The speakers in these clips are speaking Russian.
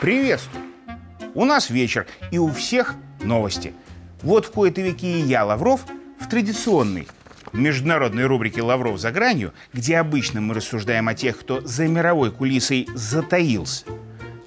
Приветствую! У нас вечер, и у всех новости. Вот в кои-то веки и я, Лавров, в традиционной международной рубрике «Лавров за гранью», где обычно мы рассуждаем о тех, кто за мировой кулисой затаился.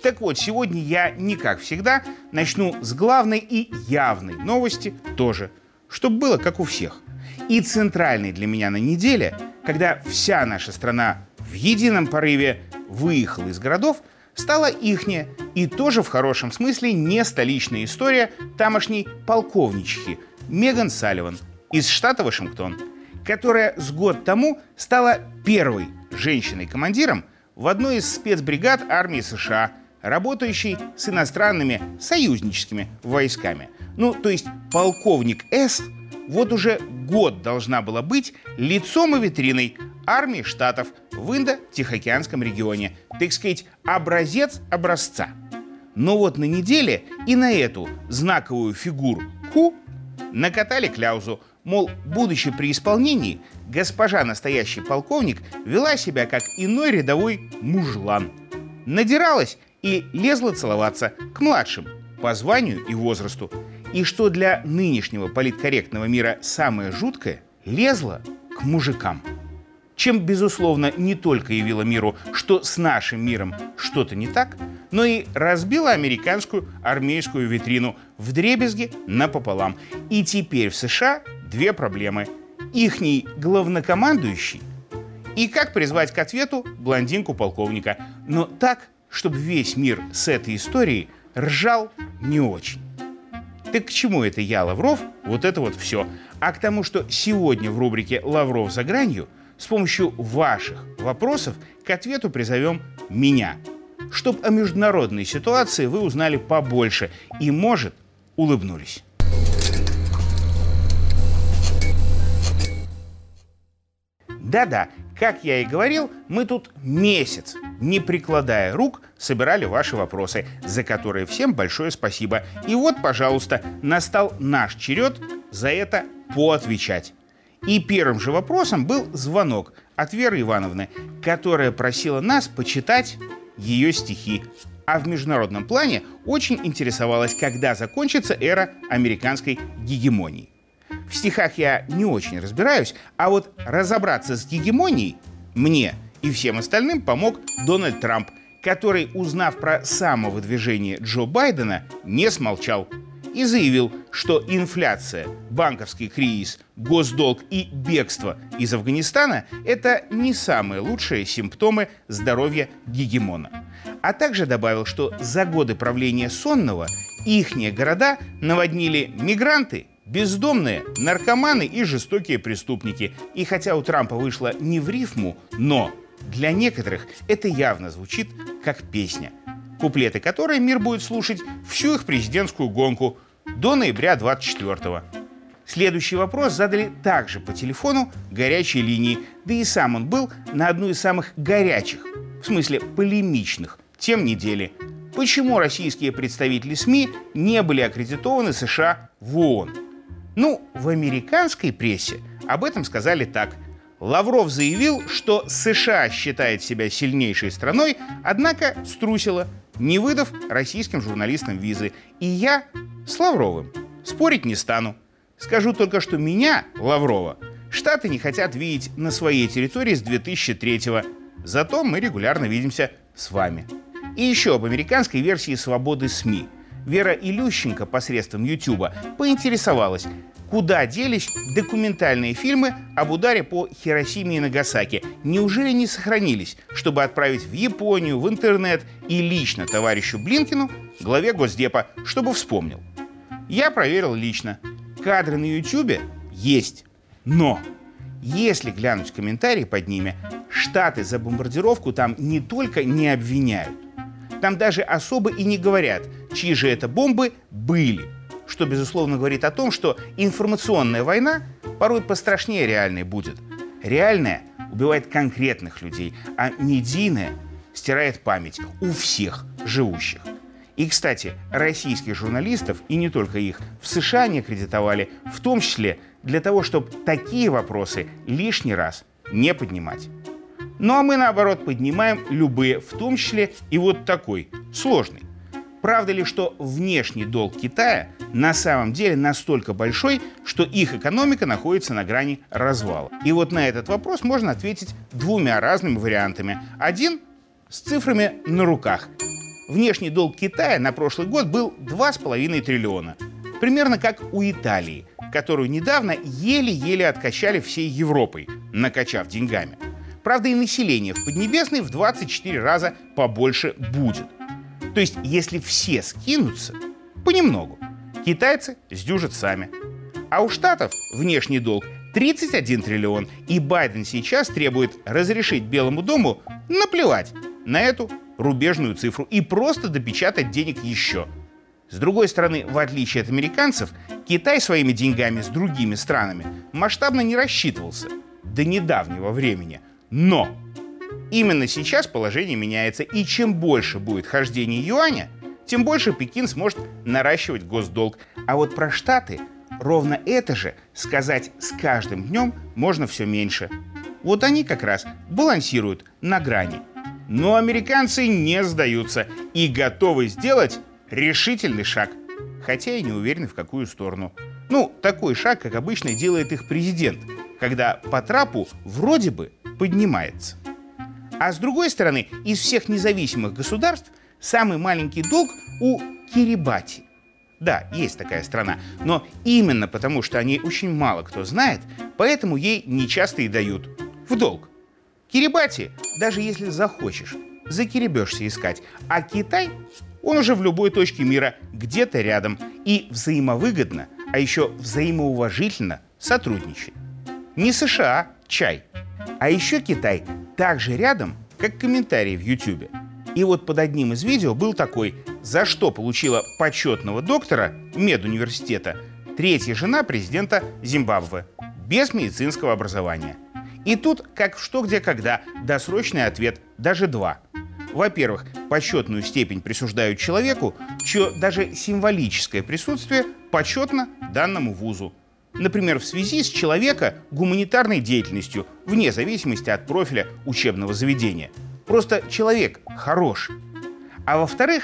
Так вот, сегодня я, не как всегда, начну с главной и явной новости тоже, чтобы было как у всех. И центральной для меня на неделе, когда вся наша страна в едином порыве выехала из городов – стала ихняя и тоже в хорошем смысле не столичная история тамошней полковнички Меган Салливан из штата Вашингтон, которая с год тому стала первой женщиной-командиром в одной из спецбригад армии США, работающей с иностранными союзническими войсками. Ну, то есть полковник С вот уже год должна была быть лицом и витриной армии штатов в Индо-Тихоокеанском регионе. Так сказать, образец образца. Но вот на неделе и на эту знаковую фигуру Ку накатали кляузу, мол, будучи при исполнении, госпожа настоящий полковник вела себя как иной рядовой мужлан. Надиралась и лезла целоваться к младшим по званию и возрасту. И что для нынешнего политкорректного мира самое жуткое, лезла к мужикам чем, безусловно, не только явила миру, что с нашим миром что-то не так, но и разбила американскую армейскую витрину в дребезги напополам. И теперь в США две проблемы. Ихний главнокомандующий и как призвать к ответу блондинку полковника. Но так, чтобы весь мир с этой историей ржал не очень. Так к чему это я, Лавров? Вот это вот все. А к тому, что сегодня в рубрике «Лавров за гранью» С помощью ваших вопросов к ответу призовем меня, чтобы о международной ситуации вы узнали побольше и, может, улыбнулись. Да-да, как я и говорил, мы тут месяц, не прикладая рук, собирали ваши вопросы, за которые всем большое спасибо. И вот, пожалуйста, настал наш черед за это поотвечать. И первым же вопросом был звонок от Веры Ивановны, которая просила нас почитать ее стихи. А в международном плане очень интересовалась, когда закончится эра американской гегемонии. В стихах я не очень разбираюсь, а вот разобраться с гегемонией мне и всем остальным помог Дональд Трамп, который, узнав про самовыдвижение Джо Байдена, не смолчал и заявил, что инфляция, банковский кризис, госдолг и бегство из Афганистана – это не самые лучшие симптомы здоровья гегемона. А также добавил, что за годы правления Сонного ихние города наводнили мигранты, бездомные, наркоманы и жестокие преступники. И хотя у Трампа вышло не в рифму, но для некоторых это явно звучит как песня – куплеты которой мир будет слушать всю их президентскую гонку до ноября 24-го. Следующий вопрос задали также по телефону горячей линии, да и сам он был на одну из самых горячих, в смысле полемичных, тем недели. Почему российские представители СМИ не были аккредитованы США в ООН? Ну, в американской прессе об этом сказали так. Лавров заявил, что США считает себя сильнейшей страной, однако струсила – не выдав российским журналистам визы. И я с Лавровым спорить не стану. Скажу только, что меня, Лаврова, Штаты не хотят видеть на своей территории с 2003-го. Зато мы регулярно видимся с вами. И еще об американской версии свободы СМИ. Вера Илющенко посредством Ютуба поинтересовалась, Куда делись документальные фильмы об ударе по Хиросиме и Нагасаки? Неужели не сохранились, чтобы отправить в Японию, в интернет и лично товарищу Блинкину, главе Госдепа, чтобы вспомнил? Я проверил лично. Кадры на Ютубе есть. Но если глянуть комментарии под ними, Штаты за бомбардировку там не только не обвиняют, там даже особо и не говорят, чьи же это бомбы были – что, безусловно, говорит о том, что информационная война порой пострашнее реальной будет. Реальная убивает конкретных людей, а медийная стирает память у всех живущих. И, кстати, российских журналистов, и не только их, в США не аккредитовали, в том числе для того, чтобы такие вопросы лишний раз не поднимать. Ну а мы, наоборот, поднимаем любые, в том числе и вот такой, сложный. Правда ли, что внешний долг Китая на самом деле настолько большой, что их экономика находится на грани развала? И вот на этот вопрос можно ответить двумя разными вариантами. Один с цифрами на руках. Внешний долг Китая на прошлый год был 2,5 триллиона. Примерно как у Италии, которую недавно еле-еле откачали всей Европой, накачав деньгами. Правда, и население в Поднебесной в 24 раза побольше будет – то есть, если все скинутся, понемногу, китайцы сдюжат сами. А у Штатов внешний долг 31 триллион, и Байден сейчас требует разрешить Белому дому наплевать на эту рубежную цифру и просто допечатать денег еще. С другой стороны, в отличие от американцев, Китай своими деньгами с другими странами масштабно не рассчитывался до недавнего времени. Но Именно сейчас положение меняется, и чем больше будет хождение юаня, тем больше Пекин сможет наращивать госдолг. А вот про Штаты ровно это же сказать с каждым днем можно все меньше. Вот они как раз балансируют на грани. Но американцы не сдаются и готовы сделать решительный шаг. Хотя и не уверены, в какую сторону. Ну, такой шаг, как обычно делает их президент, когда по трапу вроде бы поднимается. А с другой стороны, из всех независимых государств самый маленький долг у Кирибати. Да, есть такая страна, но именно потому, что о ней очень мало кто знает, поэтому ей нечасто и дают в долг. Кирибати, даже если захочешь, закиребешься искать, а Китай, он уже в любой точке мира где-то рядом и взаимовыгодно, а еще взаимоуважительно сотрудничает. Не США, чай. А еще Китай также рядом, как комментарии в YouTube. И вот под одним из видео был такой «За что получила почетного доктора медуниверситета третья жена президента Зимбабве без медицинского образования». И тут, как что, где, когда, досрочный ответ, даже два. Во-первых, почетную степень присуждают человеку, чье даже символическое присутствие почетно данному вузу – Например, в связи с человека гуманитарной деятельностью, вне зависимости от профиля учебного заведения. Просто человек хорош. А во-вторых,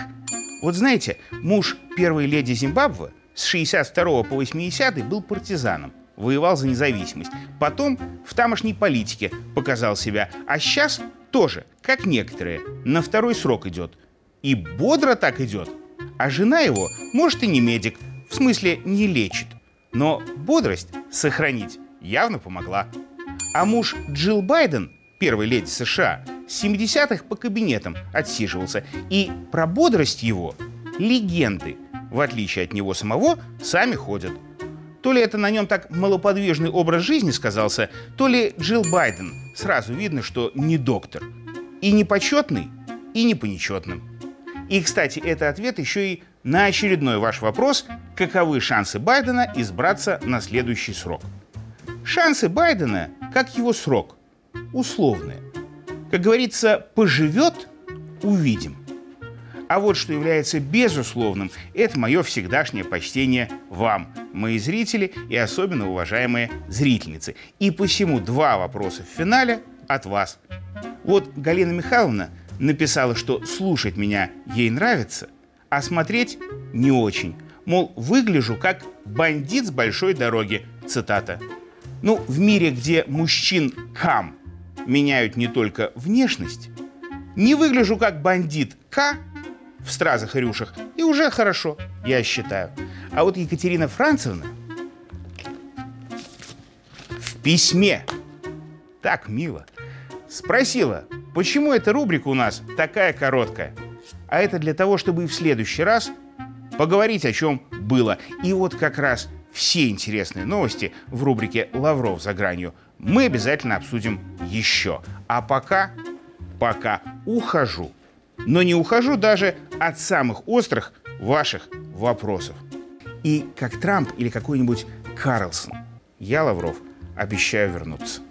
вот знаете, муж первой леди Зимбабве с 62 по 80 был партизаном, воевал за независимость. Потом в тамошней политике показал себя, а сейчас тоже, как некоторые, на второй срок идет. И бодро так идет. А жена его, может, и не медик, в смысле не лечит но бодрость сохранить явно помогла. А муж Джилл Байден, первой леди США, с 70-х по кабинетам отсиживался, и про бодрость его легенды, в отличие от него самого, сами ходят. То ли это на нем так малоподвижный образ жизни сказался, то ли Джилл Байден сразу видно, что не доктор. И не почетный, и не по нечетным. И, кстати, это ответ еще и на очередной ваш вопрос, каковы шансы Байдена избраться на следующий срок. Шансы Байдена, как его срок, условные. Как говорится, поживет – увидим. А вот что является безусловным, это мое всегдашнее почтение вам, мои зрители и особенно уважаемые зрительницы. И посему два вопроса в финале от вас. Вот Галина Михайловна написала, что слушать меня ей нравится, а смотреть не очень. Мол, выгляжу как бандит с большой дороги. Цитата. Ну, в мире, где мужчин кам меняют не только внешность, не выгляжу как бандит К в стразах и рюшах, и уже хорошо, я считаю. А вот Екатерина Францевна в письме так мило спросила, Почему эта рубрика у нас такая короткая? А это для того, чтобы и в следующий раз поговорить о чем было. И вот как раз все интересные новости в рубрике «Лавров за гранью» мы обязательно обсудим еще. А пока, пока ухожу. Но не ухожу даже от самых острых ваших вопросов. И как Трамп или какой-нибудь Карлсон, я, Лавров, обещаю вернуться.